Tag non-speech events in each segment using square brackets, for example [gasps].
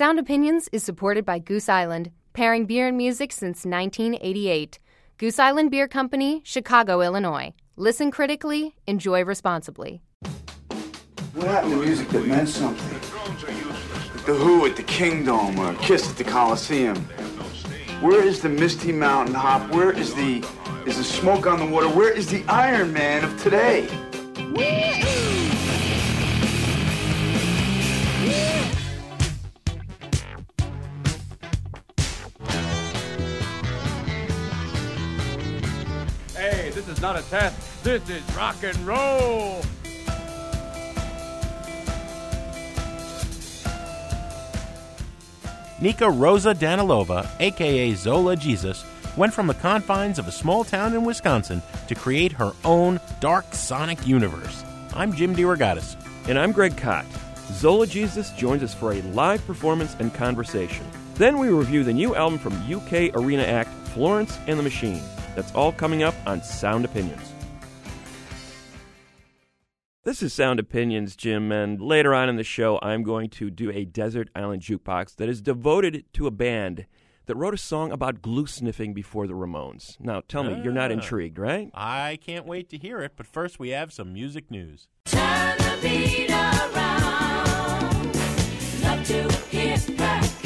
Sound Opinions is supported by Goose Island, pairing beer and music since 1988. Goose Island Beer Company, Chicago, Illinois. Listen critically, enjoy responsibly. What happened to music that meant something? Like the Who at the Kingdom or Kiss at the Coliseum. Where is the Misty Mountain Hop? Where is the is the smoke on the water? Where is the Iron Man of today? Hey, is not a test. This is rock and roll. Nika Rosa Danilova, aka Zola Jesus, went from the confines of a small town in Wisconsin to create her own dark sonic universe. I'm Jim DeRogatis. And I'm Greg Kot. Zola Jesus joins us for a live performance and conversation. Then we review the new album from UK arena act Florence and the Machine. That's all coming up on Sound Opinions. This is Sound Opinions, Jim, and later on in the show, I'm going to do a Desert Island Jukebox that is devoted to a band that wrote a song about glue sniffing before the Ramones. Now, tell me, you're not Ah. intrigued, right? I can't wait to hear it, but first we have some music news. Turn the beat around. Love to hear percussion.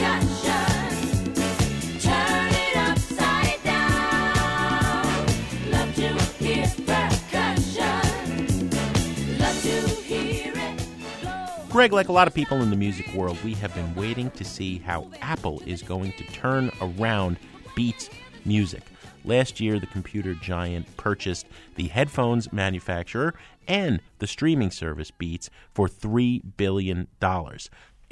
Greg, like a lot of people in the music world, we have been waiting to see how Apple is going to turn around Beats music. Last year, the computer giant purchased the headphones manufacturer and the streaming service Beats for $3 billion.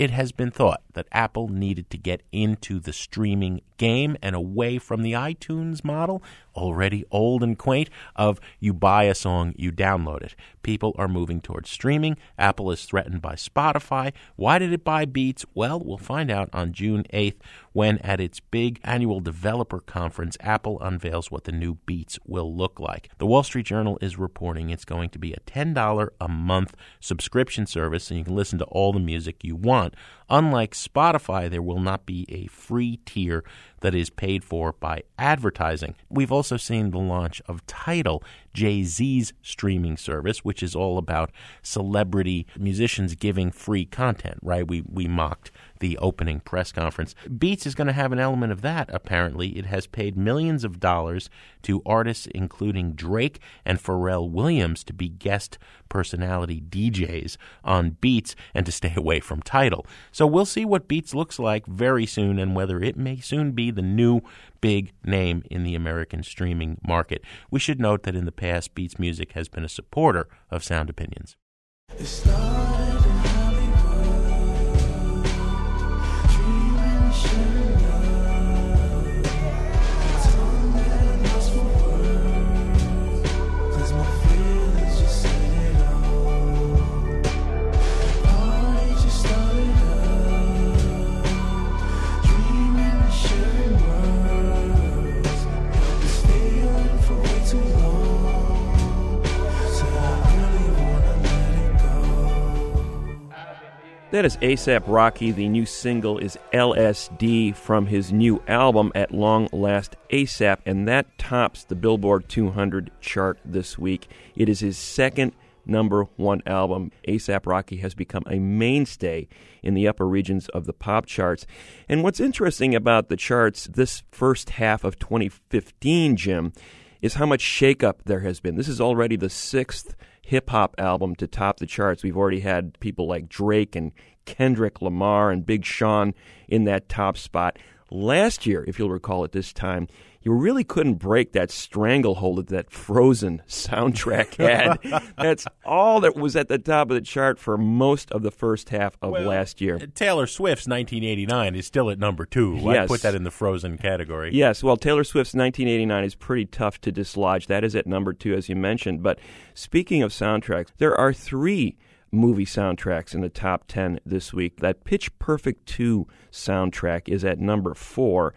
It has been thought that Apple needed to get into the streaming game and away from the iTunes model, already old and quaint, of you buy a song, you download it. People are moving towards streaming. Apple is threatened by Spotify. Why did it buy Beats? Well, we'll find out on June 8th when, at its big annual developer conference, Apple unveils what the new Beats will look like. The Wall Street Journal is reporting it's going to be a $10 a month subscription service, and you can listen to all the music you want. Unlike Spotify, there will not be a free tier that is paid for by advertising. We've also seen the launch of Tidal, Jay Z's streaming service, which is all about celebrity musicians giving free content, right? We, we mocked the opening press conference. Beats is going to have an element of that, apparently. It has paid millions of dollars to artists including Drake and Pharrell Williams to be guest personality DJs on Beats and to stay away from Tidal. So we'll see what Beats looks like very soon and whether it may soon be the new big name in the American streaming market. We should note that in the past, Beats Music has been a supporter of Sound Opinions. That is ASAP Rocky. The new single is LSD from his new album At Long Last ASAP, and that tops the Billboard 200 chart this week. It is his second number one album. ASAP Rocky has become a mainstay in the upper regions of the pop charts. And what's interesting about the charts this first half of 2015, Jim, is how much shakeup there has been. This is already the sixth hip hop album to top the charts. We've already had people like Drake and Kendrick Lamar and Big Sean in that top spot. Last year, if you'll recall at this time, you really couldn't break that stranglehold that that Frozen soundtrack [laughs] had. That's all that was at the top of the chart for most of the first half of Well, last year. Taylor Swift's 1989 is still at number two. I put that in the frozen category. Yes, well, Taylor Swift's 1989 is pretty tough to dislodge. That is at number two, as you mentioned. But speaking of soundtracks, there are three movie soundtracks in the top 10 this week. That Pitch Perfect 2 soundtrack is at number four.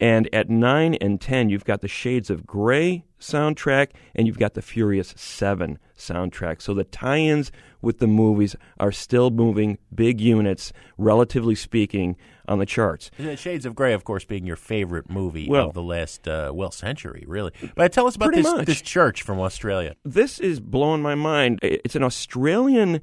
And at 9 and 10, you've got the Shades of Grey soundtrack and you've got the Furious 7 soundtrack. So the tie ins with the movies are still moving big units, relatively speaking, on the charts. The Shades of Grey, of course, being your favorite movie Well- of the last, uh, well, century, really. But tell us about this, much. this church from Australia. This is blowing my mind. It's an Australian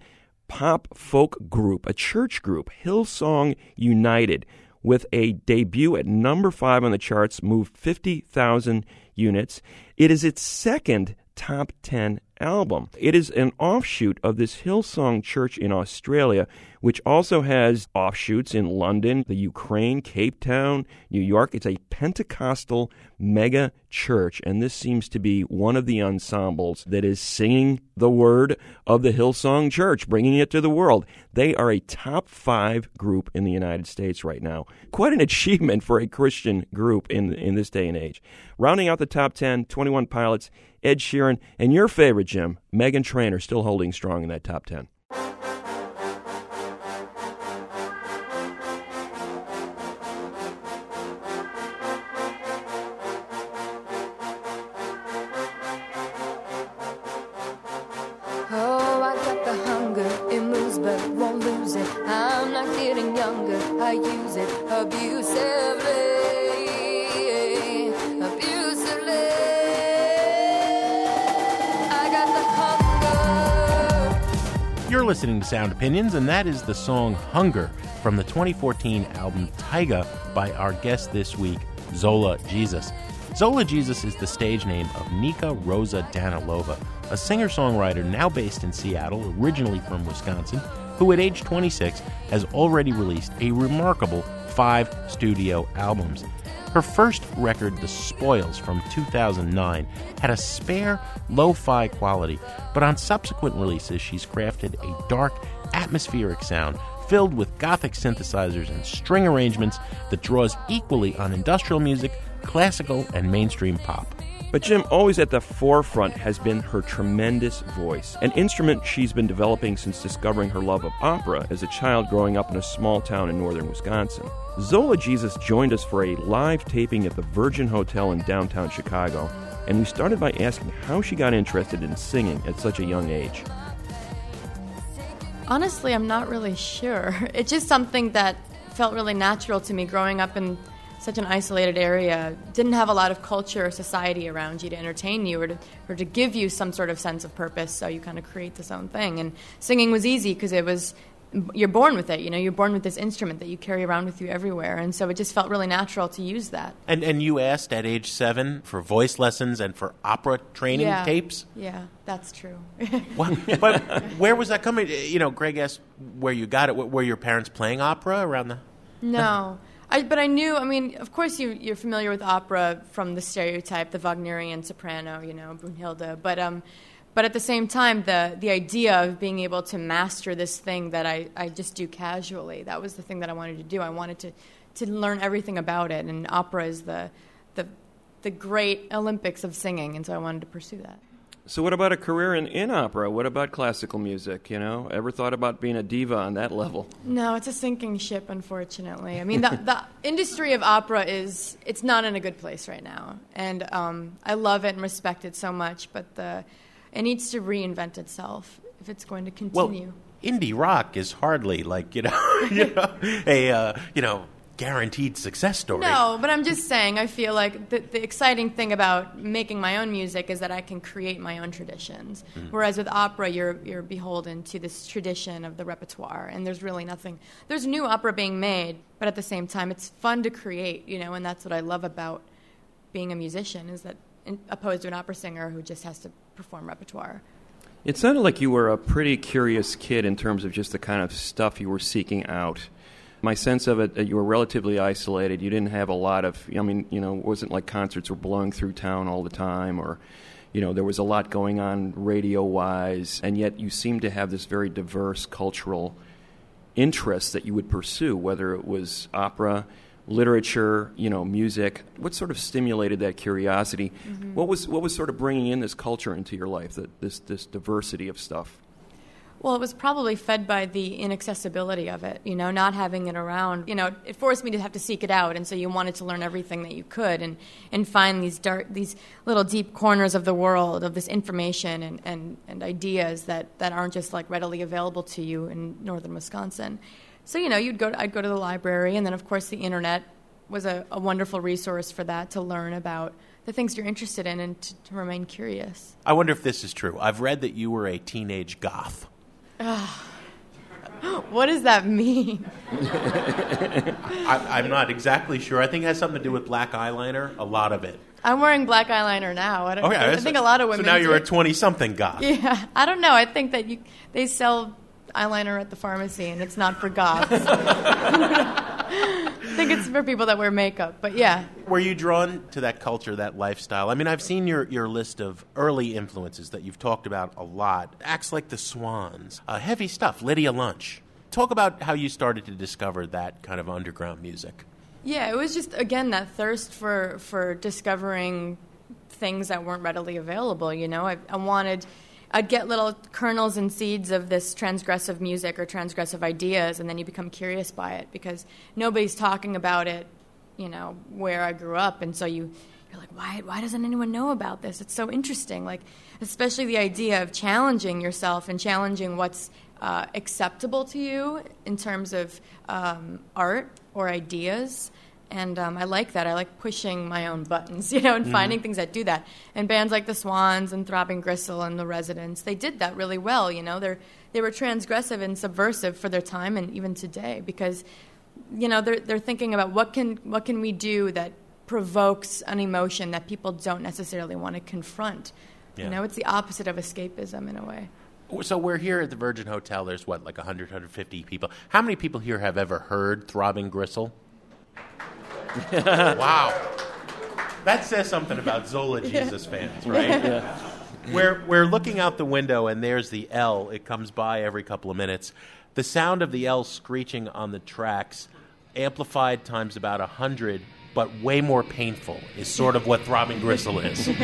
pop folk group, a church group, Hillsong United, with a debut at number five on the charts, moved 50,000 units. It is its second top 10 album. It is an offshoot of this Hillsong Church in Australia, which also has offshoots in London, the Ukraine, Cape Town, New York. It's a Pentecostal mega church, and this seems to be one of the ensembles that is singing the word of the Hillsong Church, bringing it to the world. They are a top five group in the United States right now. Quite an achievement for a Christian group in, in this day and age. Rounding out the top 10, 21 Pilots, Ed Sheeran, and your favorite, Jim, Meghan Trainor, still holding strong in that top 10. Opinions, and that is the song Hunger from the 2014 album Taiga by our guest this week, Zola Jesus. Zola Jesus is the stage name of Nika Rosa Danilova, a singer songwriter now based in Seattle, originally from Wisconsin, who at age 26 has already released a remarkable five studio albums. Her first record, The Spoils from 2009, had a spare, lo fi quality, but on subsequent releases, she's crafted a dark, atmospheric sound filled with gothic synthesizers and string arrangements that draws equally on industrial music, classical, and mainstream pop. But Jim, always at the forefront has been her tremendous voice, an instrument she's been developing since discovering her love of opera as a child growing up in a small town in northern Wisconsin. Zola Jesus joined us for a live taping at the Virgin Hotel in downtown Chicago, and we started by asking how she got interested in singing at such a young age. Honestly, I'm not really sure. [laughs] It's just something that felt really natural to me growing up in such an isolated area. Didn't have a lot of culture or society around you to entertain you or to, or to give you some sort of sense of purpose, so you kind of create this own thing. And singing was easy because it was you're born with it. You know, you're born with this instrument that you carry around with you everywhere, and so it just felt really natural to use that. And, and you asked at age seven for voice lessons and for opera training yeah. tapes? Yeah, that's true. [laughs] What, but where was that coming? You know, Greg asked where you got it. Were your parents playing opera around the? No. I, but I knew, I mean, of course you, you're familiar with opera from the stereotype, the Wagnerian soprano, you know, Brunhilde. But, um, but at the same time, the, the idea of being able to master this thing that I, I just do casually, that was the thing that I wanted to do. I wanted to, to learn everything about it. And opera is the, the, the great Olympics of singing, and so I wanted to pursue that. So, what about a career in, in opera? What about classical music? You know, ever thought about being a diva on that level? No, it's a sinking ship, unfortunately. I mean, the, the industry of opera is it's not in a good place right now, and um, I love it and respect it so much, but the it needs to reinvent itself if it's going to continue. Well, indie rock is hardly like you know, [laughs] you know a uh, you know guaranteed success story. no, but I'm just saying, I feel like the, the exciting thing about making my own music is that I can create my own traditions. Whereas with opera, you're, you're beholden to this tradition of the repertoire, and there's really nothing. There's new opera being made, but at the same time, it's fun to create, you know, and that's what I love about being a musician is that, opposed to an opera singer who just has to perform repertoire. It sounded like you were a pretty curious kid in terms of just the kind of stuff you were seeking out. My sense of it, you were relatively isolated. You didn't have a lot of, I mean, you know, it wasn't like concerts were blowing through town all the time or, you know, there was a lot going on radio wise, and yet you seemed to have this very diverse cultural interest that you would pursue, whether it was opera, literature, you know, music. What sort of stimulated that curiosity? Mm-hmm. What was what was sort of bringing in this culture into your life, that this this diversity of stuff? Well, it was probably fed by the inaccessibility of it, you know, not having it around. You know, it forced me to have to seek it out, and so you wanted to learn everything that you could and, and find these dark, these little deep corners of the world of this information and, and, and ideas that, that aren't just like readily available to you in northern Wisconsin. So, you know, you'd go to, I'd go to the library, and then of course the internet was a, a wonderful resource for that to learn about the things you're interested in and to, to remain curious. I wonder if this is true. I've read that you were a teenage goth. [gasps] What does that mean? [laughs] I, I'm not exactly sure. I think it has something to do with black eyeliner. A lot of it. I'm wearing black eyeliner now. I, don't, Okay, I think a lot of women. So now you're a twenty-something goth. [laughs] Yeah, I don't know. I think that you they sell eyeliner at the pharmacy, and it's not for goths. [laughs] I think it's for people that wear makeup. But yeah, Were you drawn to that culture, that lifestyle? I mean, I've seen your, your list of early influences that you've talked about a lot. Acts like the Swans, uh, heavy stuff, Lydia Lunch. Talk about how you started to discover that kind of underground music. yeah. It was just again that thirst for for discovering things that weren't readily available. You know, I, I wanted. I'd get little kernels and seeds of this transgressive music or transgressive ideas, and then you become curious by it because nobody's talking about it, you know, where I grew up, and so you you're like, why why doesn't anyone know about this? It's so interesting, like especially the idea of challenging yourself and challenging what's uh, acceptable to you in terms of um, art or ideas. And um, I like that. I like pushing my own buttons, [laughs] you know, and finding things that do that. And bands like the Swans and Throbbing Gristle and the Residents, they did that really well. You know, they're they were transgressive and subversive for their time and even today because, you know, they're they're thinking about what can what can we do that provokes an emotion that people don't necessarily want to confront. Yeah. You know, it's the opposite of escapism in a way. So we're here at the Virgin Hotel. There's what, like 100, 150 people. How many people here have ever heard Throbbing Gristle? [laughs] wow. That says something about Zola Jesus fans, right? We're, we're looking out the window, and there's the L. It comes by every couple of minutes. The sound of the L screeching on the tracks, amplified times about 100, but way more painful, is sort of what Throbbing Gristle is. [laughs] Subhuman!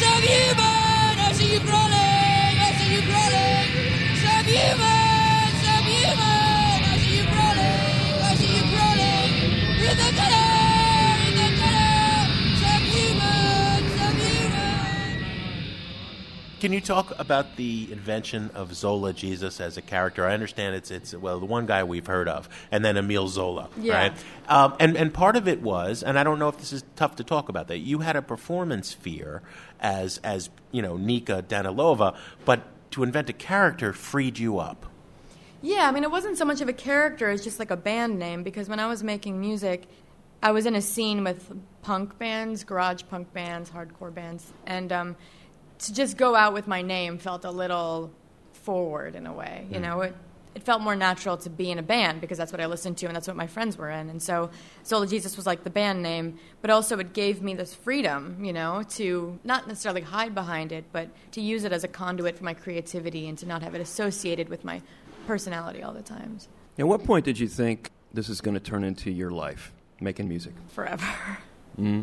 Subhuman! I see you crawling! I see you crawling! Subhuman! Can you talk about the invention of Zola Jesus as a character? I understand it's it's well the one guy we've heard of, and then Emile Zola, Yeah. right? Um, and and part of it was, and I don't know if this is tough to talk about that. You had a performance fear as as you know Nika Danilova, but to invent a character freed you up. Yeah, I mean, it wasn't so much of a character as just like a band name because when I was making music, I was in a scene with punk bands, garage punk bands, hardcore bands, and um, to just go out with my name felt a little forward in a way. You hmm. know, it it felt more natural to be in a band because that's what I listened to and that's what my friends were in. And so Zola Jesus was like the band name, but also it gave me this freedom, you know, to not necessarily hide behind it, but to use it as a conduit for my creativity and to not have it associated with my personality all the times. At what point did you think this is going to turn into your life, making music? forever. Hmm?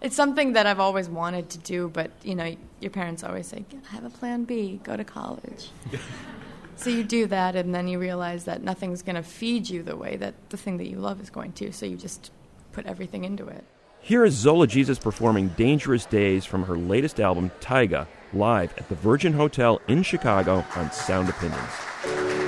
It's something that I've always wanted to do, but you know, your parents always say, I "Have a plan B, go to college." [laughs] so you do that, and then you realize that nothing's going to feed you the way that the thing that you love is going to. So you just put everything into it. Here is Zola Jesus performing Dangerous Days from her latest album, Taiga, live at the Virgin Hotel in Chicago on Sound Opinions.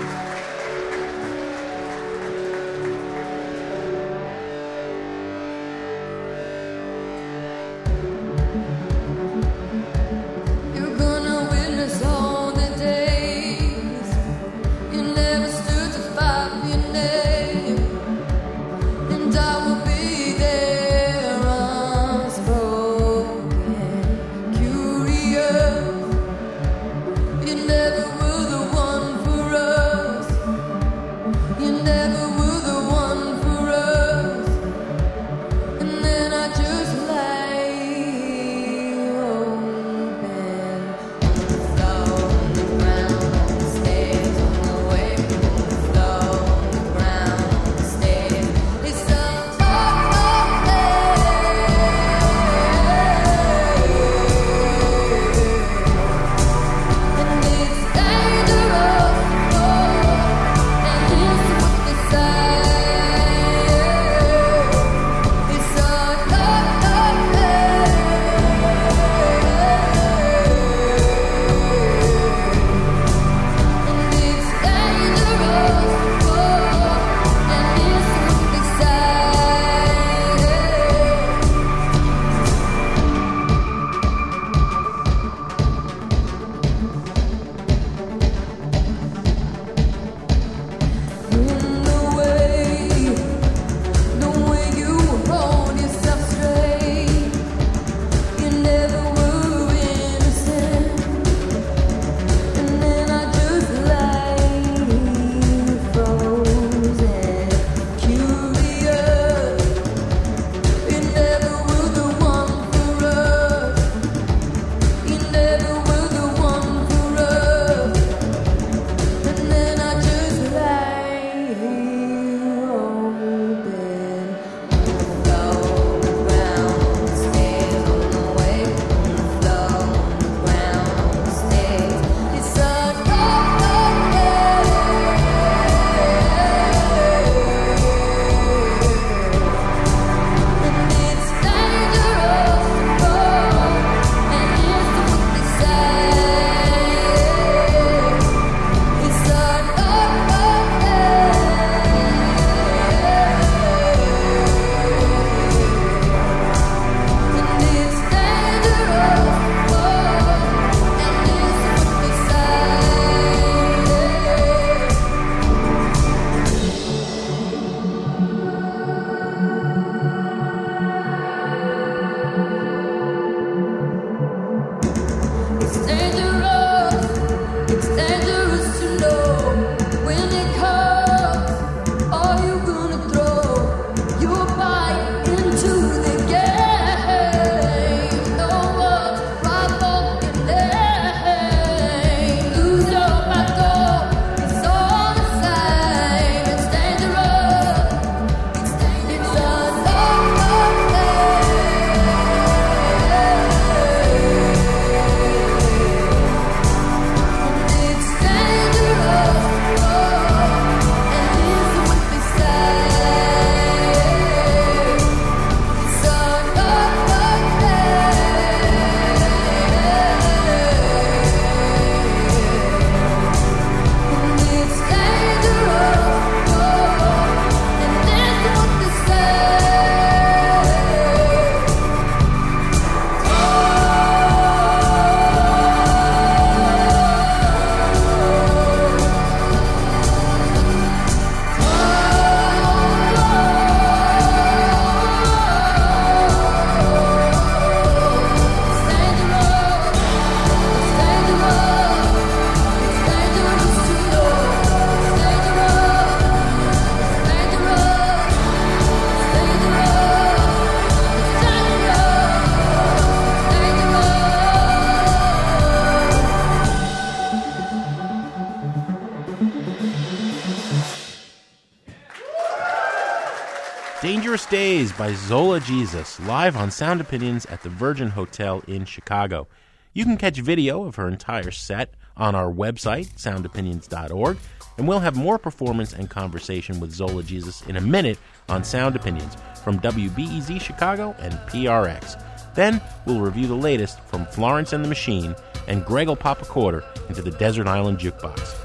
Dangerous Days by Zola Jesus, live on Sound Opinions at the Virgin Hotel in Chicago. You can catch video of her entire set on our website, soundopinions.org, and we'll have more performance and conversation with Zola Jesus in a minute on Sound Opinions from WBEZ Chicago and PRX. Then we'll review the latest from Florence and the Machine, and Greg will pop a quarter into the Desert Island Jukebox.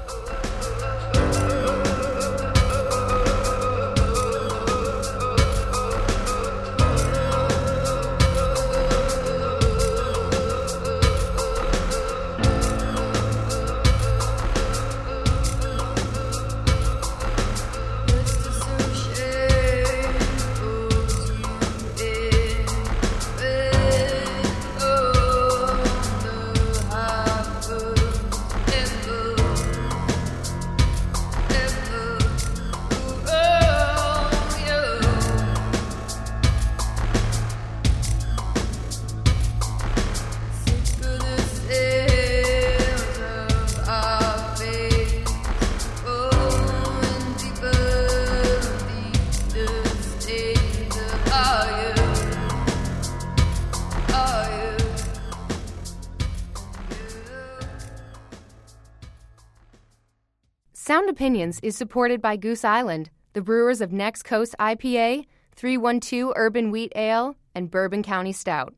Is supported by Goose Island, the brewers of Next Coast IPA, 312 Urban Wheat Ale, and Bourbon County Stout.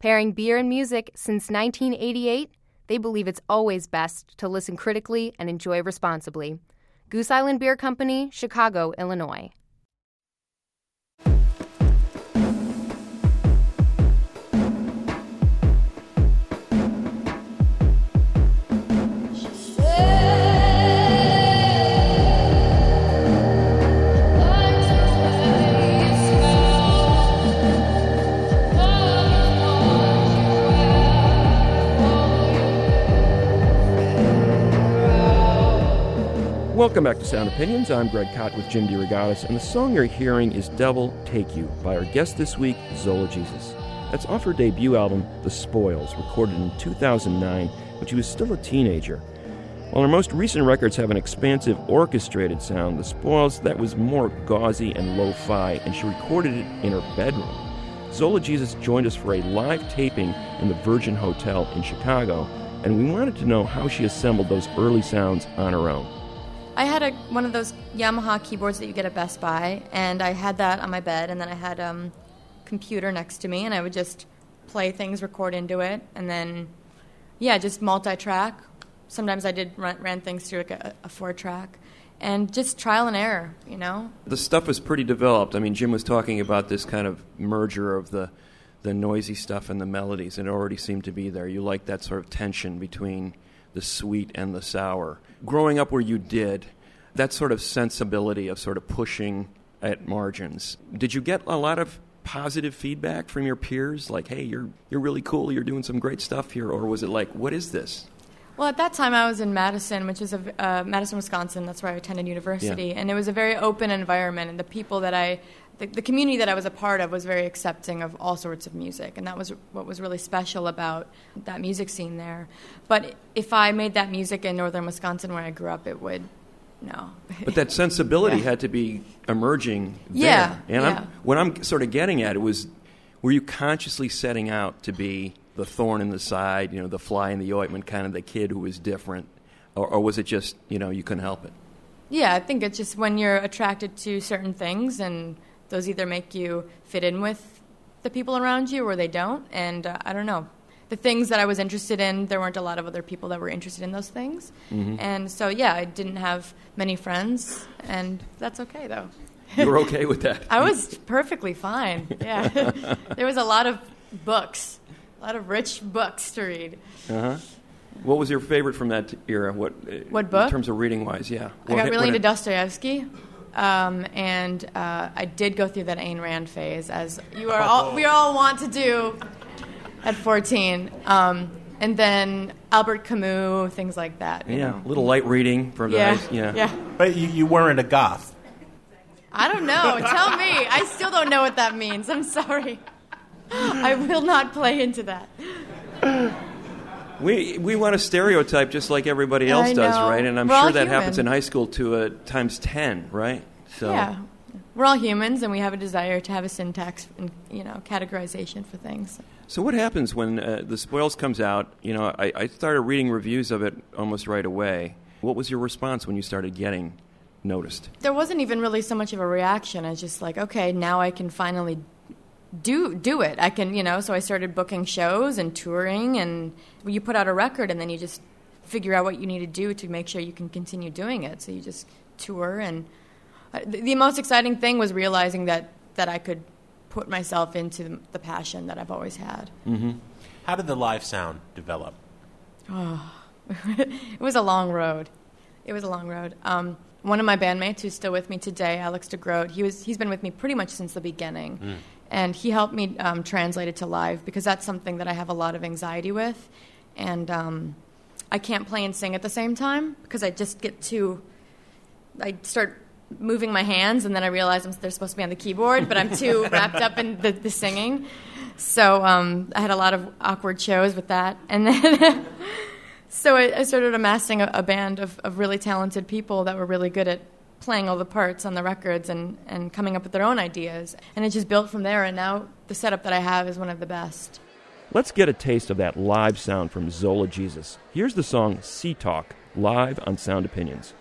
Pairing beer and music since 1988, they believe it's always best to listen critically and enjoy responsibly. Goose Island Beer Company, Chicago, Illinois. Welcome back to Sound Opinions. I'm Greg Kot with Jim DeRogatis, and the song you're hearing is Devil Take You by our guest this week, Zola Jesus. That's off her debut album, The Spoils, recorded in 2009 when she was still a teenager. While her most recent records have an expansive orchestrated sound, The Spoils, that was more gauzy and lo fi, and she recorded it in her bedroom. Zola Jesus joined us for a live taping in the Virgin Hotel in Chicago, and we wanted to know how she assembled those early sounds on her own. I had a, one of those Yamaha keyboards that you get at Best Buy, and I had that on my bed, and then I had a um, computer next to me, and I would just play things, record into it, and then, yeah, just multi-track. Sometimes I did run, ran things through like a, a four-track, and just trial and error, you know. The stuff was pretty developed. I mean, Jim was talking about this kind of merger of the the noisy stuff and the melodies, and it already seemed to be there. You like that sort of tension between the sweet and the sour. Growing up where you did, that sort of sensibility of sort of pushing at margins. Did you get a lot of positive feedback from your peers like, "Hey, you're you're really cool. You're doing some great stuff here," or was it like, "What is this?" Well, at that time, I was in Madison, which is a, uh, Madison, Wisconsin. That's where I attended university, Yeah. and it was a very open environment. And the people that I, the, the community that I was a part of, was very accepting of all sorts of music, and that was what was really special about that music scene there. But if I made that music in northern Wisconsin, where I grew up, it would no. [laughs] But that sensibility Yeah. had to be emerging there. Yeah, And yeah. I'm, what I'm sort of getting at it was, were you consciously setting out to be the thorn in the side, you know, the fly in the ointment, kind of the kid who was different, or, or was it just, you know, you couldn't help it? Yeah, I think it's just when you're attracted to certain things, and those either make you fit in with the people around you or they don't. And uh, I don't know. The things that I was interested in, there weren't a lot of other people that were interested in those things. Mm-hmm. And so, yeah, I didn't have many friends, and that's okay, though. You were okay with that. [laughs] I was perfectly fine. Yeah. [laughs] there was a lot of books, a lot of rich books to read. Uh-huh. What was your favorite from that era? What uh, What book? In terms of reading wise, yeah. I got really into Dostoevsky, um, and uh, I did go through that Ayn Rand phase, as you are all we all want to do at 14. Um, and then Albert Camus, things like that. Yeah, know. a little light reading for the yeah, nice, yeah. yeah. But you, you weren't a goth. I don't know. Tell me. I still don't know what that means. I'm sorry. I will not play into that. We we want to stereotype just like everybody else I does, know. right? And I'm We're sure that happens in high school to a times ten, right? So Yeah. we're all humans, and we have a desire to have a syntax and you know categorization for things. So what happens when uh, the Spoils comes out? You know, I, I started reading reviews of it almost right away. What was your response when you started getting noticed? There wasn't even really so much of a reaction. I was just like, okay, now I can finally do do it. I can, you know. So I started booking shows and touring, and you put out a record, and then you just figure out what you need to do to make sure you can continue doing it. So you just tour, and uh, the, the most exciting thing was realizing that that I could put myself into the, the passion that I've always had. Mm-hmm. How did the live sound develop? Oh, [sighs] it was a long road. It was a long road. Um, one of my bandmates who's still with me today, Alex DeGroot, he was he's been with me pretty much since the beginning, Mm. And he helped me um, translate it to live because that's something that I have a lot of anxiety with, and um, I can't play and sing at the same time because I just get too. I start moving my hands, and then I realize I'm, they're supposed to be on the keyboard, but I'm too [laughs] wrapped up in the, the singing. So um, I had a lot of awkward shows with that, and then. [laughs] So I, I started amassing a, a band of, of really talented people that were really good at playing all the parts on the records and, and coming up with their own ideas. And it just built from there, and now the setup that I have is one of the best. Let's get a taste of that live sound from Zola Jesus. Here's the song Sea Talk, live on Sound Opinions.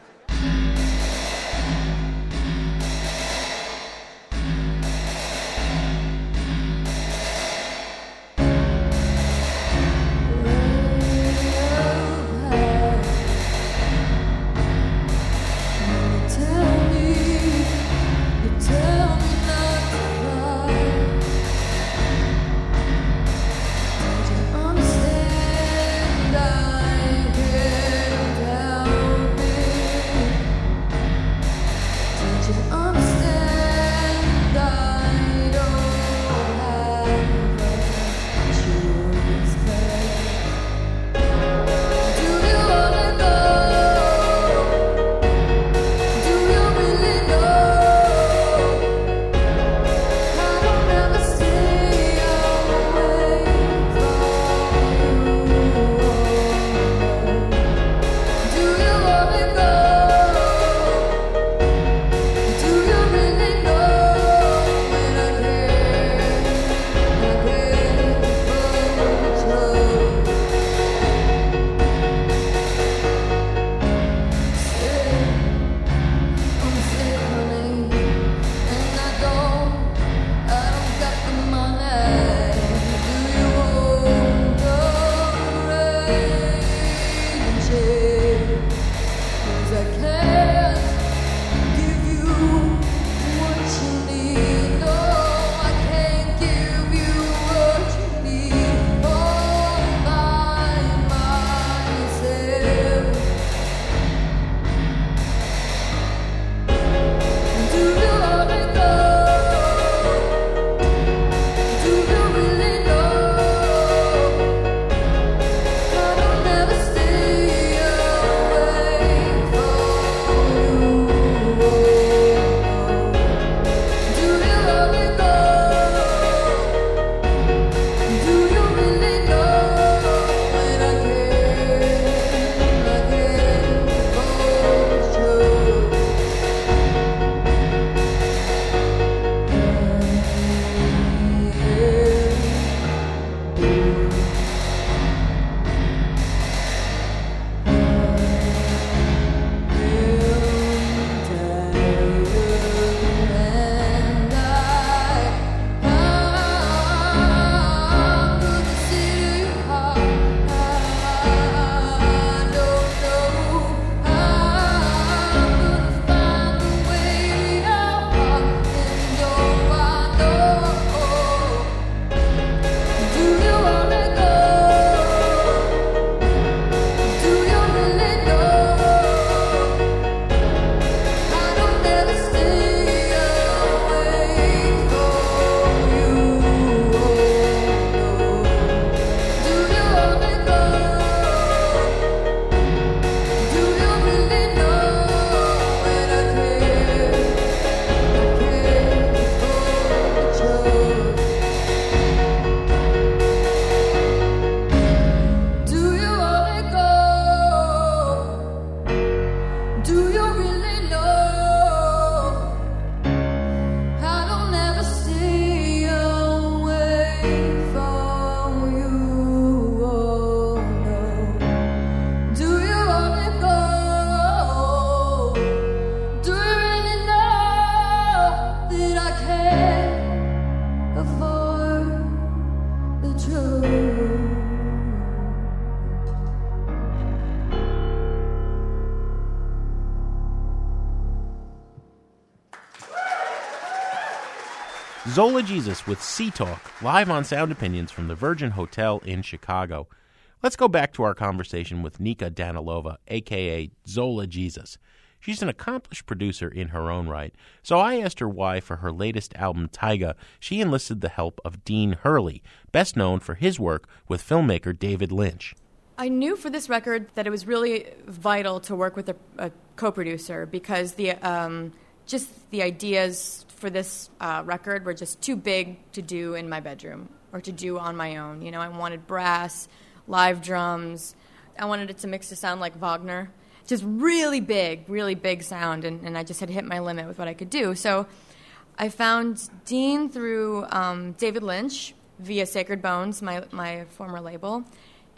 Zola Jesus with Sea Talk, live on Sound Opinions from the Virgin Hotel in Chicago. Let's go back to our conversation with Nika Danilova, aka Zola Jesus. She's an accomplished producer in her own right, so I asked her why, for her latest album, Taiga, she enlisted the help of Dean Hurley, best known for his work with filmmaker David Lynch. I knew for this record that it was really vital to work with a, a co-producer because the um, just the ideas for this uh, record were just too big to do in my bedroom or to do on my own. You know, I wanted brass, live drums. I wanted it to mix to sound like Wagner, just really big, really big sound, and, and I just had hit my limit with what I could do. So I found Dean through um, David Lynch via Sacred Bones, my my former label,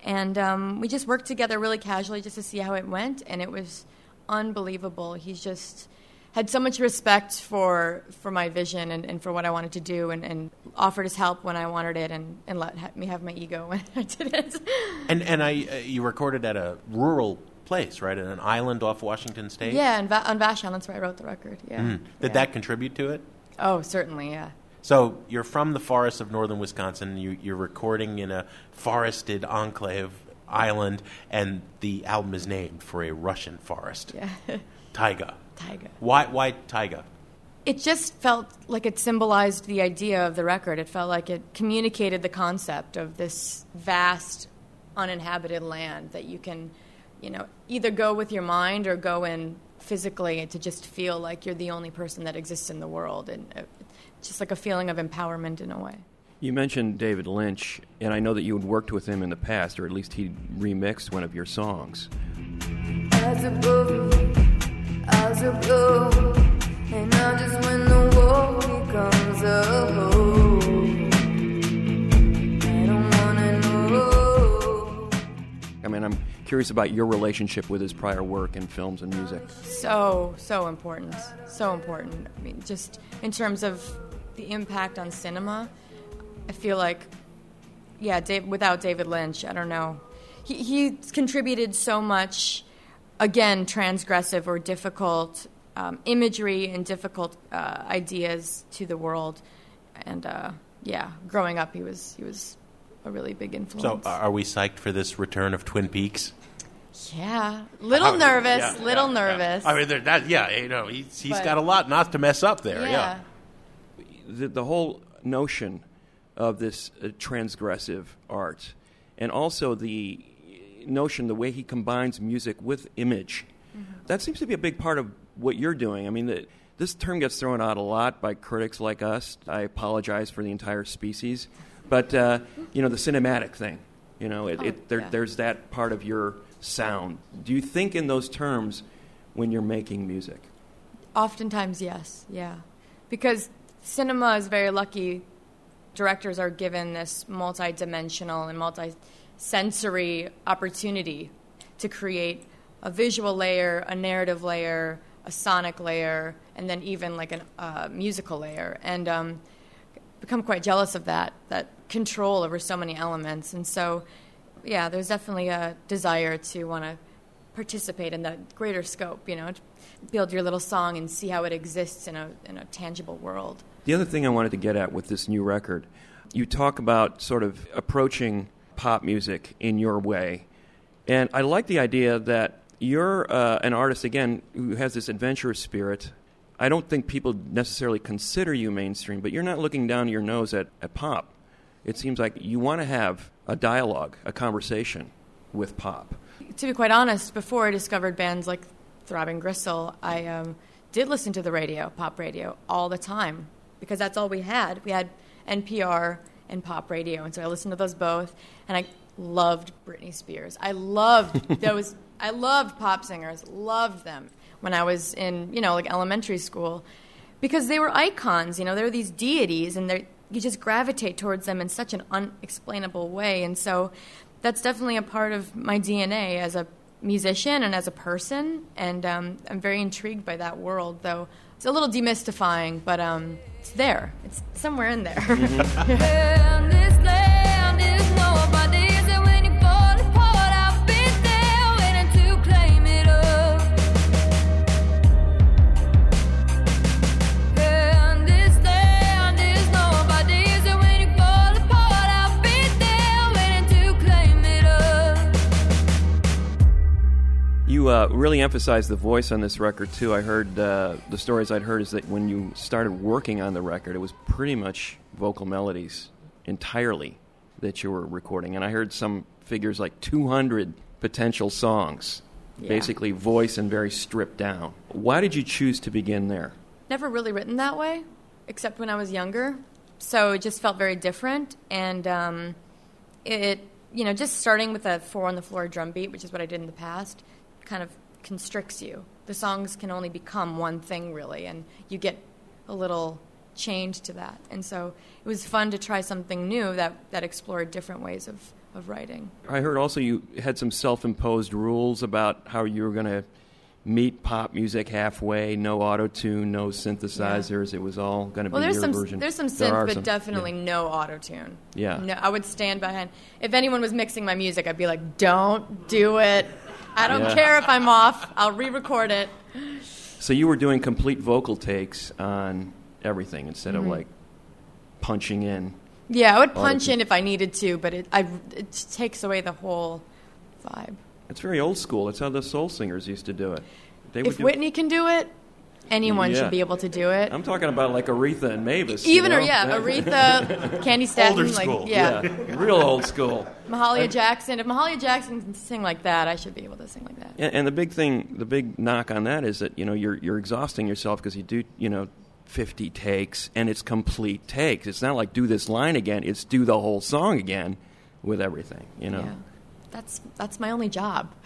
and um, we just worked together really casually just to see how it went, and it was unbelievable. He's just had so much respect for for my vision and, and for what I wanted to do, and, and offered his help when I wanted it, and, and let me have my ego [laughs] when I did it. And and I uh, you recorded at a rural place, right, at an island off Washington State. yeah, and Va- on Vashon, that's where I wrote the record. Yeah. Mhm. Did Yeah. that contribute to it? Oh, certainly, yeah. So you're from the forests of northern Wisconsin. You, you're recording in a forested enclave island, and the album is named for a Russian forest. Yeah. [laughs] Taiga. Taiga. Why? Why Taiga? It just felt like it symbolized the idea of the record. It felt like it communicated the concept of this vast, uninhabited land that you can, you know, either go with your mind or go in physically to just feel like you're the only person that exists in the world, and uh, just like a feeling of empowerment in a way. You mentioned David Lynch, and I know that you had worked with him in the past, or at least he remixed one of your songs. Curious about your relationship with his prior work in films and music. So, so important. So important. I mean, just in terms of the impact on cinema, I feel like, yeah, Dave, without David Lynch, I don't know. He, he contributed so much, again, transgressive or difficult um, imagery and difficult uh, ideas to the world. And uh, yeah, growing up, he was, he was a really big influence. So, are we psyched for this return of Twin Peaks? yeah, little Oh, nervous, yeah, little yeah, yeah. nervous. I mean, there- that, yeah, you know, he's, he's But- got a lot not to mess up there. Yeah. the, the whole notion of this uh, transgressive art, and also the notion, the way he combines music with image, that seems to be a big part of what you're doing. I mean, the, this term gets thrown out a lot by critics like us. I apologize for the entire species, but uh, you know, the cinematic thing. You know, it, Oh, it, there, yeah. there's that part of your sound. Do you think in those terms when you're making music? Oftentimes, yes, yeah. Because cinema is very lucky. Directors are given this multi dimensional and multi sensory opportunity to create a visual layer, a narrative layer, a sonic layer, and then even like a uh, musical layer. And um, become quite jealous of that, that control over so many elements. And so, yeah, there's definitely a desire to want to participate in that greater scope, you know, build your little song and see how it exists in a, in a tangible world. The other thing I wanted to get at with this new record, you talk about sort of approaching pop music in your way. And I like the idea that you're uh, an artist, again, who has this adventurous spirit. I don't think people necessarily consider you mainstream, but you're not looking down your nose at, at pop. It seems like you want to have a dialogue, a conversation with pop. To be quite honest, before I discovered bands like Throbbing Gristle, I um, did listen to the radio, pop radio, all the time because that's all we had. We had NPR and pop radio, and so I listened to those both, and I loved Britney Spears. I loved [laughs] those. I loved pop singers, loved them when I was in you know like elementary school because they were icons. You know, they were these deities, and they you just gravitate towards them in such an unexplainable way. And so, that's definitely a part of my DNA as a musician and as a person. And um, I'm very intrigued by that world, though it's a little demystifying, but um, it's there. It's somewhere in there. [laughs] You uh, really emphasize the voice on this record too. I heard uh, the stories I'd heard is that when you started working on the record, it was pretty much vocal melodies entirely that you were recording, and I heard some figures like 200 potential songs, Yeah. basically voice and very stripped down. Why did you choose to begin there? never really written that way, except when I was younger. So it just felt very different, and um, it you know just starting with a four on the floor drum beat, which is what I did in the past, kind of constricts you. The songs can only become one thing really, and you get a little change to that. And so it was fun to try something new that that explored different ways of of writing. I heard also you had some self-imposed rules about how you were going to meet pop music halfway. No auto tune, no synthesizers. It was all going to Well, be there's your some version. there's some There synth, are but some, definitely yeah. no auto tune. Yeah. No, I would stand behind. If anyone was mixing my music, I'd be like, "Don't do it. I don't Yeah. care if I'm off. I'll re-record it." So you were doing complete vocal takes on everything instead of Mhm. like punching in. Yeah, I would punch in if I needed to, but it I, it takes away the whole vibe. It's very old school. It's how the soul singers used to do it. They would If Whitney can do it, anyone Yeah. should be able to do it. I'm talking about like Aretha and Mavis. you Even or yeah, Aretha, [laughs] Candi Staton, Older like school. yeah, real old school. Mahalia I- Jackson. If Mahalia Jackson can sing like that, I should be able to sing like that. And, and the big thing, the big knock on that is that you know you're you're exhausting yourself because you do you know 50 takes and it's complete takes. It's not like do this line again. It's do the whole song again with everything. You know. Yeah. That's that's my only job. [laughs]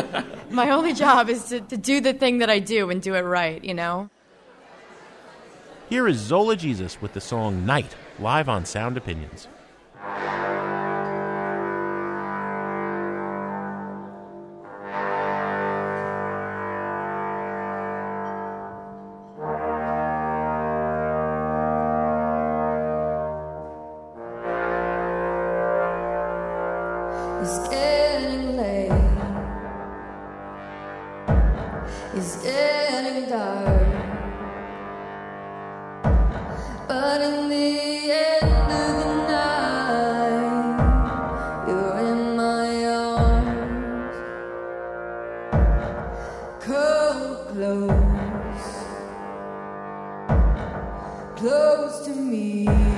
[laughs] my only job is to, to do the thing that I do and do it right, you know? Here is Zola Jesus with the song Night, live on Sound Opinions. Close to me.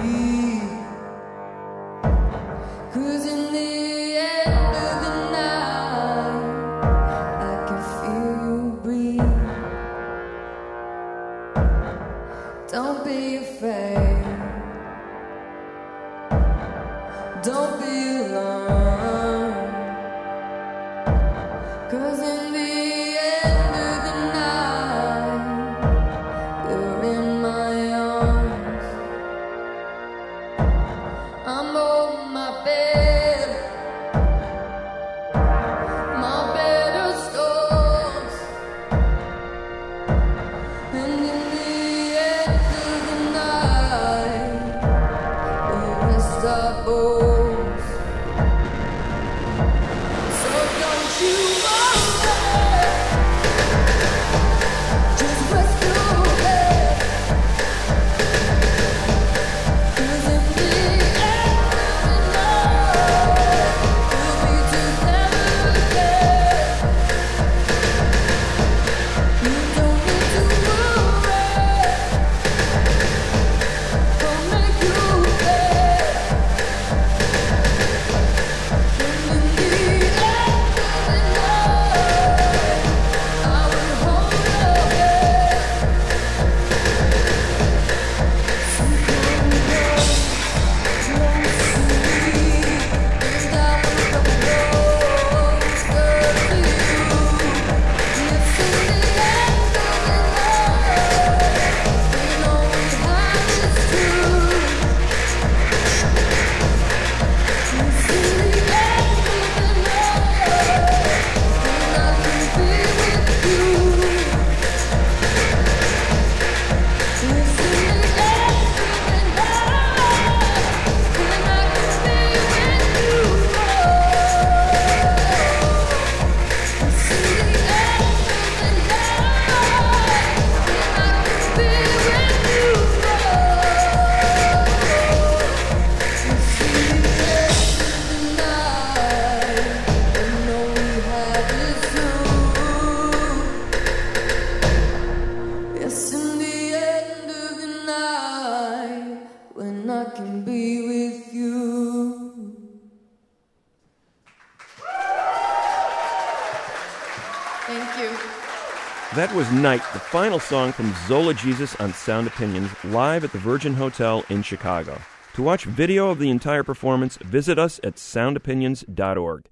Was Night, the final song from Zola Jesus on Sound Opinions, live at the Virgin Hotel in Chicago. To watch video of the entire performance, visit us at soundopinions.org.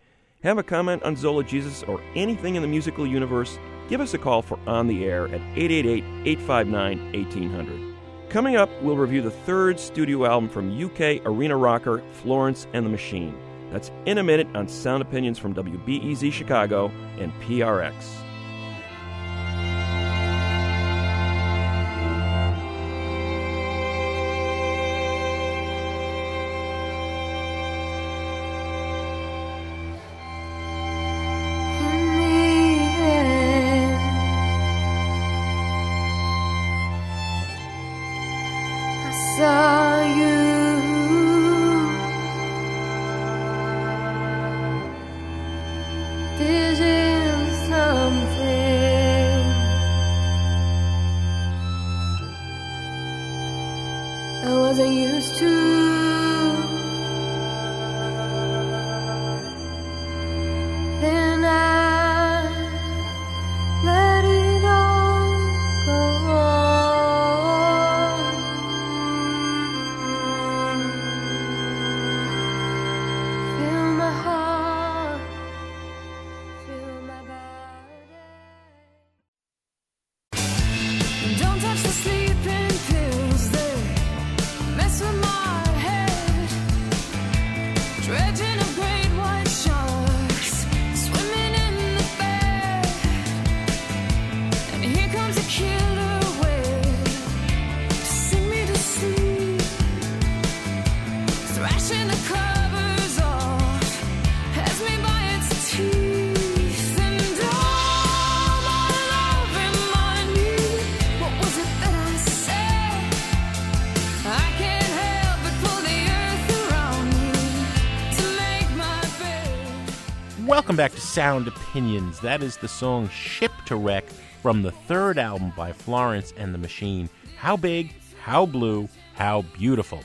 Have a comment on Zola Jesus or anything in the musical universe? Give us a call for On the Air at 888 859 1800. Coming up, we'll review the third studio album from UK arena rocker Florence and the Machine. That's in a minute on Sound Opinions from WBEZ Chicago and PRX. I wasn't Sound Opinions. That is the song Ship to Wreck from the third album by Florence and the Machine. How big, how blue, how beautiful.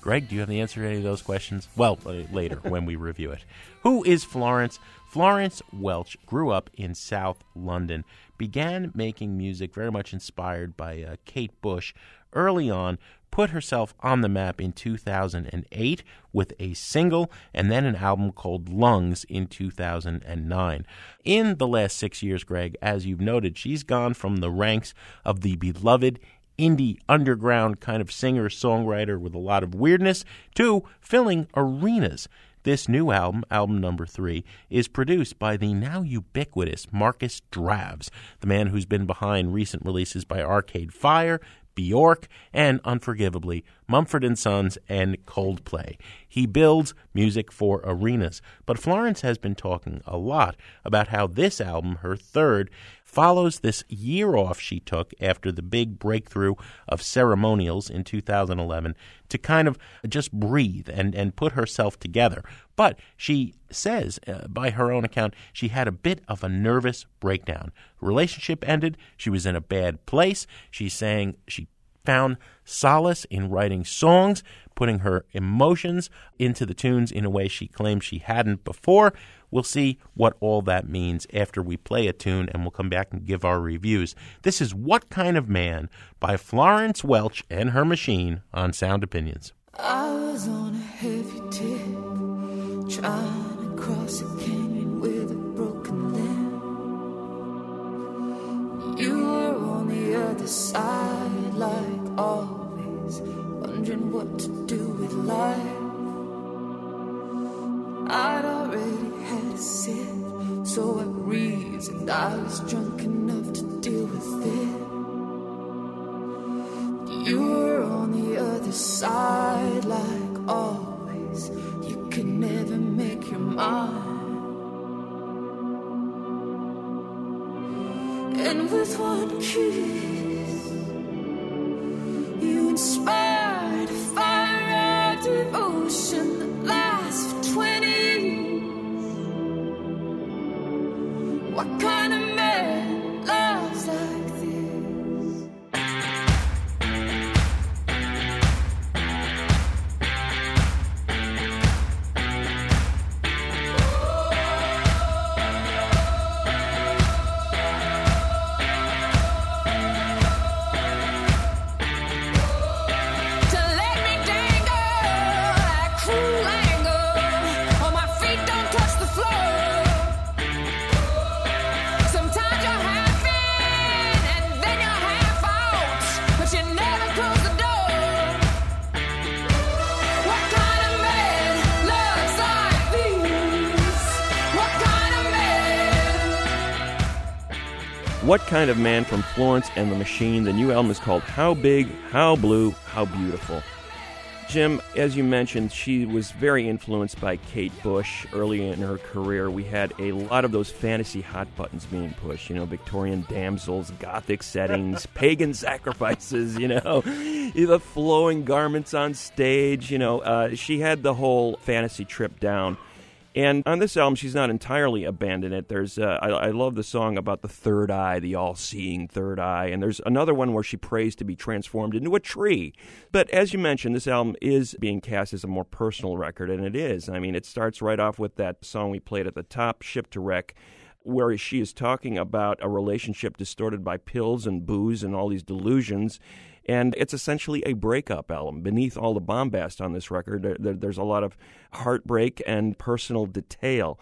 Greg, do you have the answer to any of those questions? Well, uh, later when we review it. [laughs] Who is Florence? Florence Welch grew up in South London, began making music very much inspired by uh, Kate Bush early on, put herself on the map in 2008 with a single and then an album called Lungs in 2009. In the last six years, Greg, as you've noted, she's gone from the ranks of the beloved indie underground kind of singer songwriter with a lot of weirdness to filling arenas. This new album, album number three, is produced by the now ubiquitous Markus Dravs, the man who's been behind recent releases by Arcade Fire, Bjork, and unforgivably, Mumford and Sons and Coldplay. He builds music for arenas, but Florence has been talking a lot about how this album, her third, follows this year off she took after the big breakthrough of ceremonials in 2011 to kind of just breathe and, and put herself together. But she says, uh, by her own account, she had a bit of a nervous breakdown. Relationship ended. She was in a bad place. She's saying she found solace in writing songs, putting her emotions into the tunes in a way she claims she hadn't before. We'll see what all that means after we play a tune and we'll come back and give our reviews. This is What Kind of Man by Florence Welch and her machine on Sound Opinions. I was on a heavy tip, trying to cross a canyon with a broken limb. You were on the other side, like always, wondering what to do with life. I'd already had a sip, so I reasoned I was drunk enough to deal with it. You were on the other side, like always. You could never make your mind. And with one kiss, you inspired Kind of Man from Florence and the Machine. The new album is called How Big, How Blue, How Beautiful. Jim, as you mentioned, she was very influenced by Kate Bush early in her career. We had a lot of those fantasy hot buttons being pushed, you know, Victorian damsels, gothic settings, [laughs] pagan sacrifices, you know, the flowing garments on stage, you know. Uh, she had the whole fantasy trip down. And on this album, she's not entirely abandoned it. There's, uh, I, I love the song about the third eye, the all-seeing third eye, and there's another one where she prays to be transformed into a tree. But as you mentioned, this album is being cast as a more personal record, and it is. I mean, it starts right off with that song we played at the top, "Ship to Wreck." Where she is talking about a relationship distorted by pills and booze and all these delusions, and it's essentially a breakup album. Beneath all the bombast on this record, there, there- there's a lot of heartbreak and personal detail.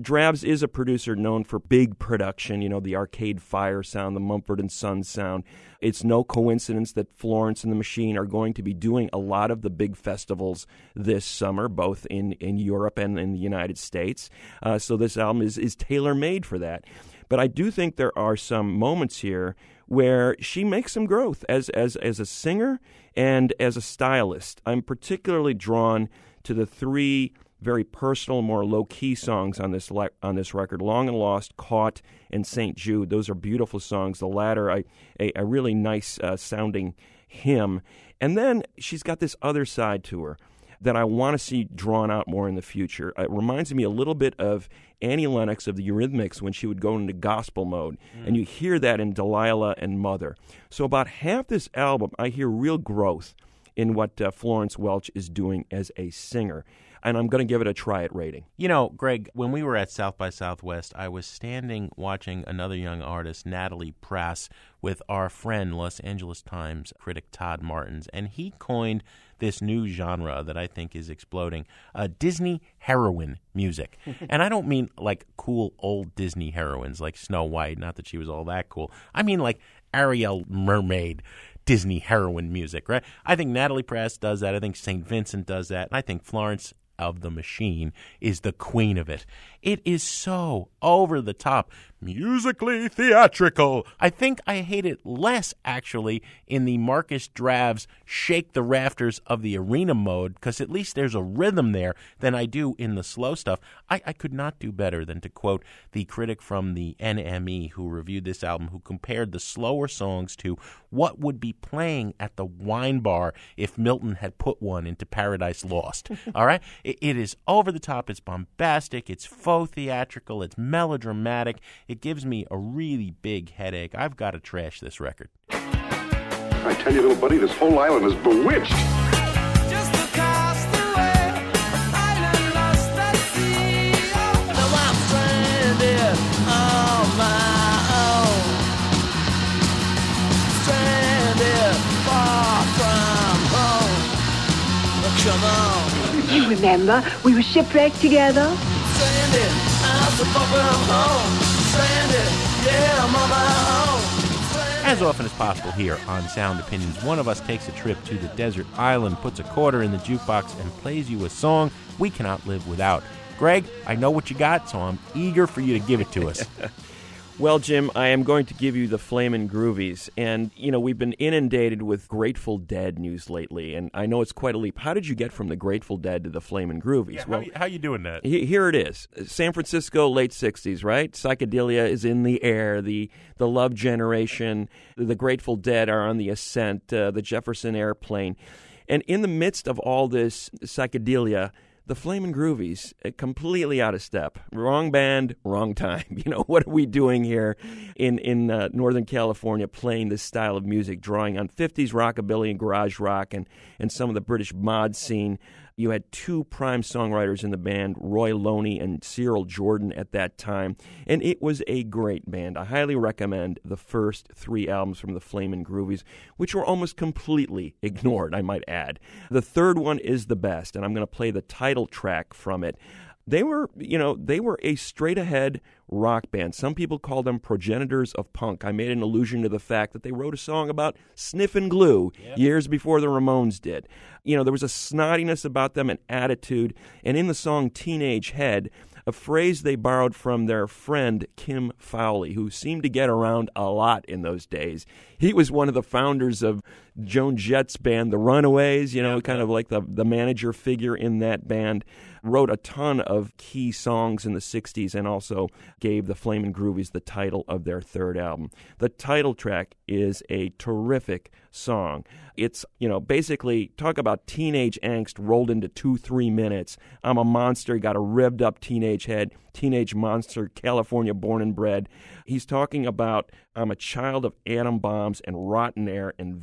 Dravs is a producer known for big production, you know, the Arcade Fire sound, the Mumford and Sons sound. It's no coincidence that Florence and the Machine are going to be doing a lot of the big festivals this summer, both in, in Europe and in the United States. Uh, so this album is, is tailor made for that. But I do think there are some moments here where she makes some growth as, as, as a singer and as a stylist. I'm particularly drawn to the three very personal, more low key songs on this le- on this record. Long and Lost, Caught, and Saint Jude. Those are beautiful songs. The latter, I, a, a really nice uh, sounding hymn. And then she's got this other side to her that I want to see drawn out more in the future. It reminds me a little bit of Annie Lennox of the Eurythmics when she would go into gospel mode, and you hear that in Delilah and Mother. So about half this album, I hear real growth in what uh, Florence Welch is doing as a singer, and I'm going to give it a try it rating. You know, Greg, when we were at South by Southwest, I was standing watching another young artist, Natalie Prass, with our friend, Los Angeles Times critic Todd Martens, and he coined this new genre that I think is exploding uh, Disney heroine music. [laughs] and I don't mean like cool old Disney heroines like Snow White, not that she was all that cool. I mean like Ariel Mermaid. Disney heroine music, right? I think Natalie Prass does that. I think St. Vincent does that. And I think Florence of the Machine is the queen of it. It is so over the top, musically theatrical. I think I hate it less, actually, in the Markus Dravs shake the rafters of the arena mode, because at least there's a rhythm there, than I do in the slow stuff. I, I could not do better than to quote the critic from the NME who reviewed this album, who compared the slower songs to what would be playing at the wine bar if Milton had put one into Paradise Lost. [laughs] All right? It, it is over the top, it's bombastic, it's faux theatrical, it's melodramatic. It gives me a really big headache. I've got to trash this record. I tell you, little buddy, this whole island is bewitched. Just across the way, island lost at sea. Now I'm stranded on my own. Stranded far from home. Come on. You remember, we were shipwrecked together. As often as possible here on Sound Opinions, one of us takes a trip to the desert island, puts a quarter in the jukebox, and plays you a song we cannot live without. Greg, I know what you got, so I'm eager for you to give it to us. [laughs] Well, Jim, I am going to give you the Flamin' Groovies. And, you know, we've been inundated with Grateful Dead news lately, and I know it's quite a leap. How did you get from the Grateful Dead to the Flamin' Groovies? how, you, how you doing that? He- Here it is. San Francisco, late 60s, right? Psychedelia is in the air. The, the Love Generation, the Grateful Dead are on the ascent, uh, the Jefferson Airplane. And in the midst of all this psychedelia, the Flamin' Groovies, uh, completely out of step. Wrong band, wrong time. [laughs] You know, what are we doing here in, in uh, Northern California playing this style of music, drawing on 50s rockabilly and garage rock and, and some of the British mod scene? You had two prime songwriters in the band, Roy Loney and Cyril Jordan at that time, and it was a great band. I highly recommend the first three albums from the Flamin' Groovies, which were almost completely [laughs] ignored, I might add. The third one is the best, and I'm going to play the title track from it. They were, you know, they were a straight ahead rock band. Some people call them progenitors of punk. I made an allusion to the fact that they wrote a song about sniffing glue years before the Ramones did. You know, there was a snottiness about them, an attitude, and in the song Teenage Head, a phrase they borrowed from their friend Kim Fowley, who seemed to get around a lot in those days. He was one of the founders of Joan Jett's band, The Runaways, you know, kind of like the, the manager figure in that band. Wrote a ton of key songs in the 60s and also gave the Flamin' Groovies the title of their third album. The title track is a terrific song. It's, you know, basically talk about teenage angst rolled into two, three minutes. I'm a monster, got a revved up teenage head, teenage monster, California born and bred. He's talking about I'm a child of atom bombs and rotten air and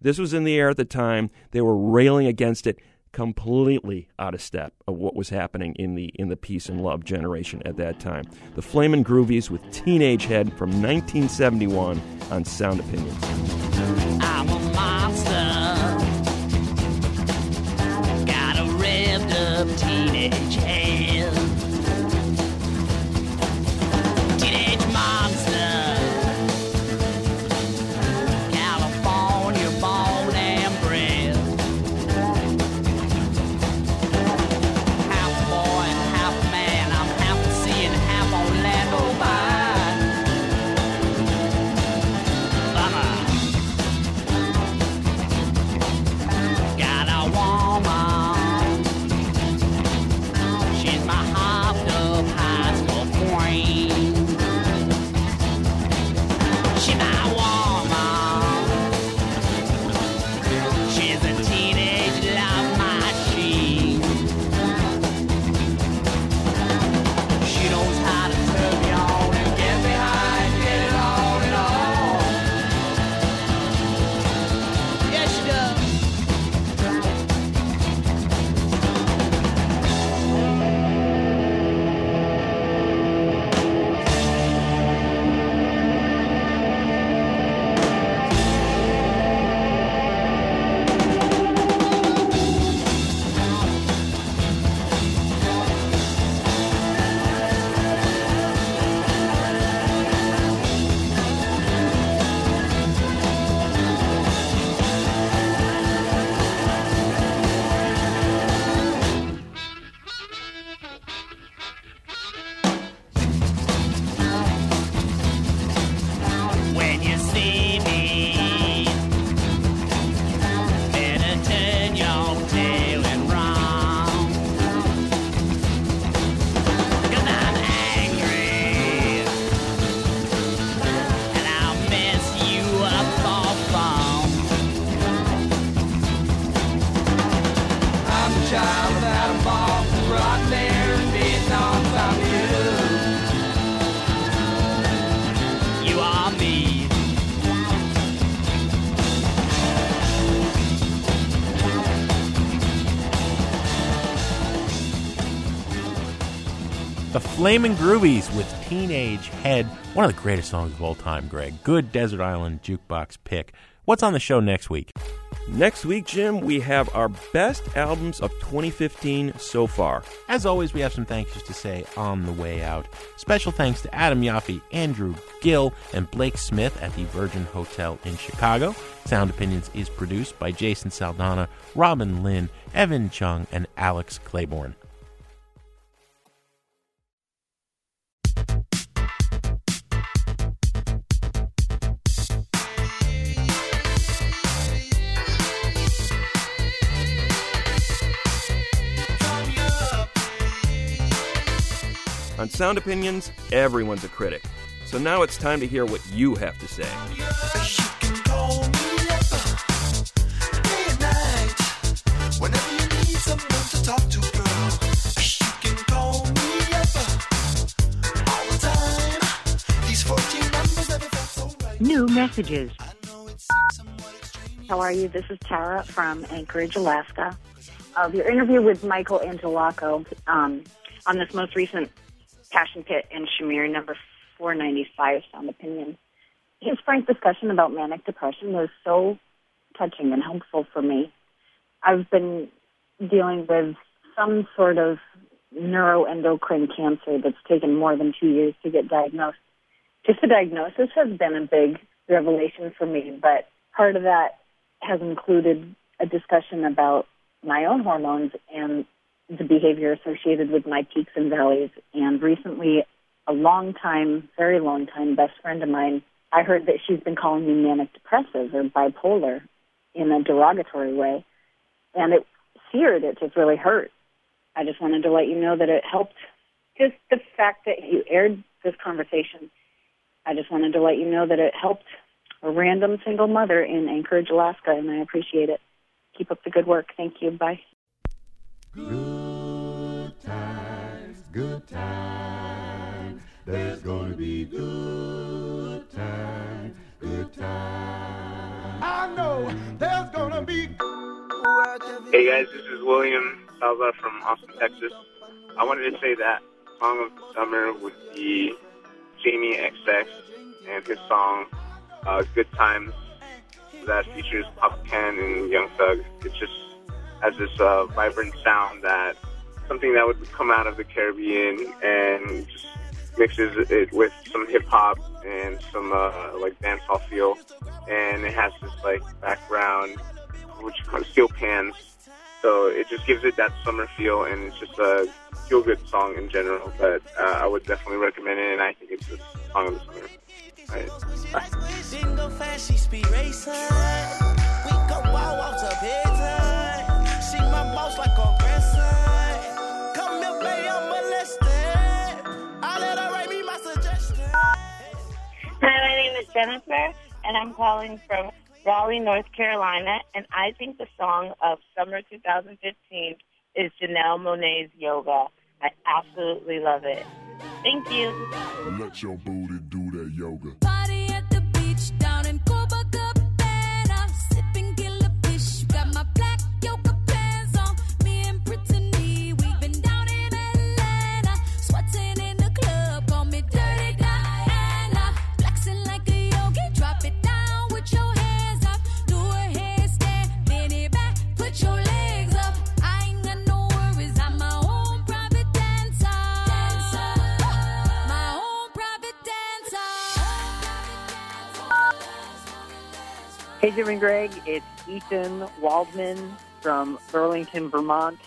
This was in the air at the time. They were railing against it completely out of step of what was happening in the in the peace and love generation at that time. The Flamin' Groovies with Teenage Head from 1971 on Sound Opinions. Flamin' Groovies with Teenage Head, one of the greatest songs of all time, Greg. Good Desert Island jukebox pick. What's on the show next week? Next week, Jim, we have our best albums of 2015 so far. As always, we have some thank yous to say on the way out. Special thanks to Adam Yaffe, Andrew Gill, and Blake Smith at the Virgin Hotel in Chicago. Sound Opinions is produced by Jason Saldanha, Robin Linn, Evan Chung, and Alex Claiborne. On Sound Opinions, everyone's a critic. So now it's time to hear what you have to say. Whenever you need someone to talk to, girl, you can call me up all the time. These 14 numbers never felt so right. New messages. How are you? This is Tara from Anchorage, Alaska. Of your interview with Michael Angelakos um, on this most recent Passion Pit and Shamir number 495 Sound Opinion. His frank discussion about manic depression was so touching and helpful for me. I've been dealing with some sort of neuroendocrine cancer that's taken more than two years to get diagnosed. Just the diagnosis has been a big revelation for me, but part of that has included a discussion about my own hormones and the behavior associated with my peaks and valleys. And recently, a long time, very long time best friend of mine, I heard that she's been calling me manic depressive or bipolar in a derogatory way. And it seared, it just really hurt. I just wanted to let you know that it helped. Just the fact that you aired this conversation, I just wanted to let you know that it helped a random single mother in Anchorage, Alaska, and I appreciate it. Keep up the good work. Thank you. Bye. Good times, good times. There's gonna be good times, good times. I know there's gonna be. Hey guys, this is William Salva from Austin, Texas. I wanted to say that song of the summer would be Jamie XX and his song uh, "Good Times" that features Popcaan and Young Thug. It just has this uh, vibrant sound that something that would come out of the Caribbean and just mixes it with some hip hop and some uh, like dancehall feel, and it has this like background which you call steel pans. So it just gives it that summer feel, and it's just a feel good song in general. But uh, I would definitely recommend it, and I think it's the song of the summer. Right. Bye. My name is Jennifer, and I'm calling from Raleigh, North Carolina. And I think the song of summer 2015 is Janelle Monae's Yoga. I absolutely love it. Thank you. Let your booty do that yoga. Jim and Greg, it's Ethan Waldman from Burlington, Vermont.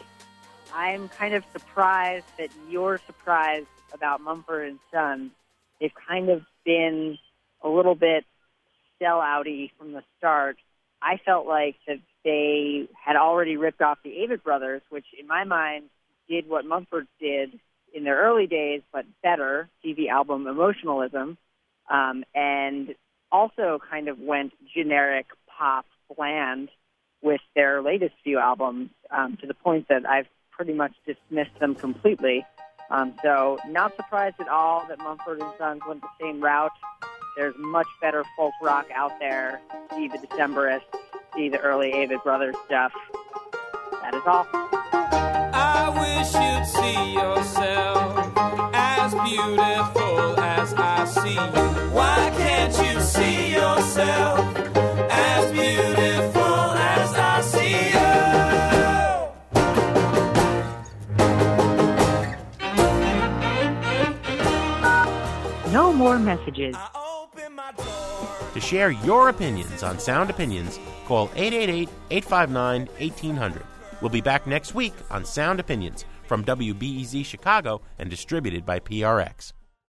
I'm kind of surprised that you're surprised about Mumford and Sons. They've kind of been a little bit sellouty from the start. I felt like that they had already ripped off the Avett Brothers, which in my mind did what Mumford did in their early days, but better, TV album Emotionalism, um, and also kind of went generic pop bland with their latest few albums um, to the point that I've pretty much dismissed them completely. Um, so not surprised at all that Mumford and Sons went the same route. There's much better folk rock out there. See the Decemberists, see the early Avett Brothers stuff. That is all. I wish you'd see yourself as beautiful as I see you. Why can't you see yourself as beautiful as I see you? No more messages. To share your opinions on Sound Opinions, call 888 859 1800. We'll be back next week on Sound Opinions from WBEZ Chicago and distributed by PRX.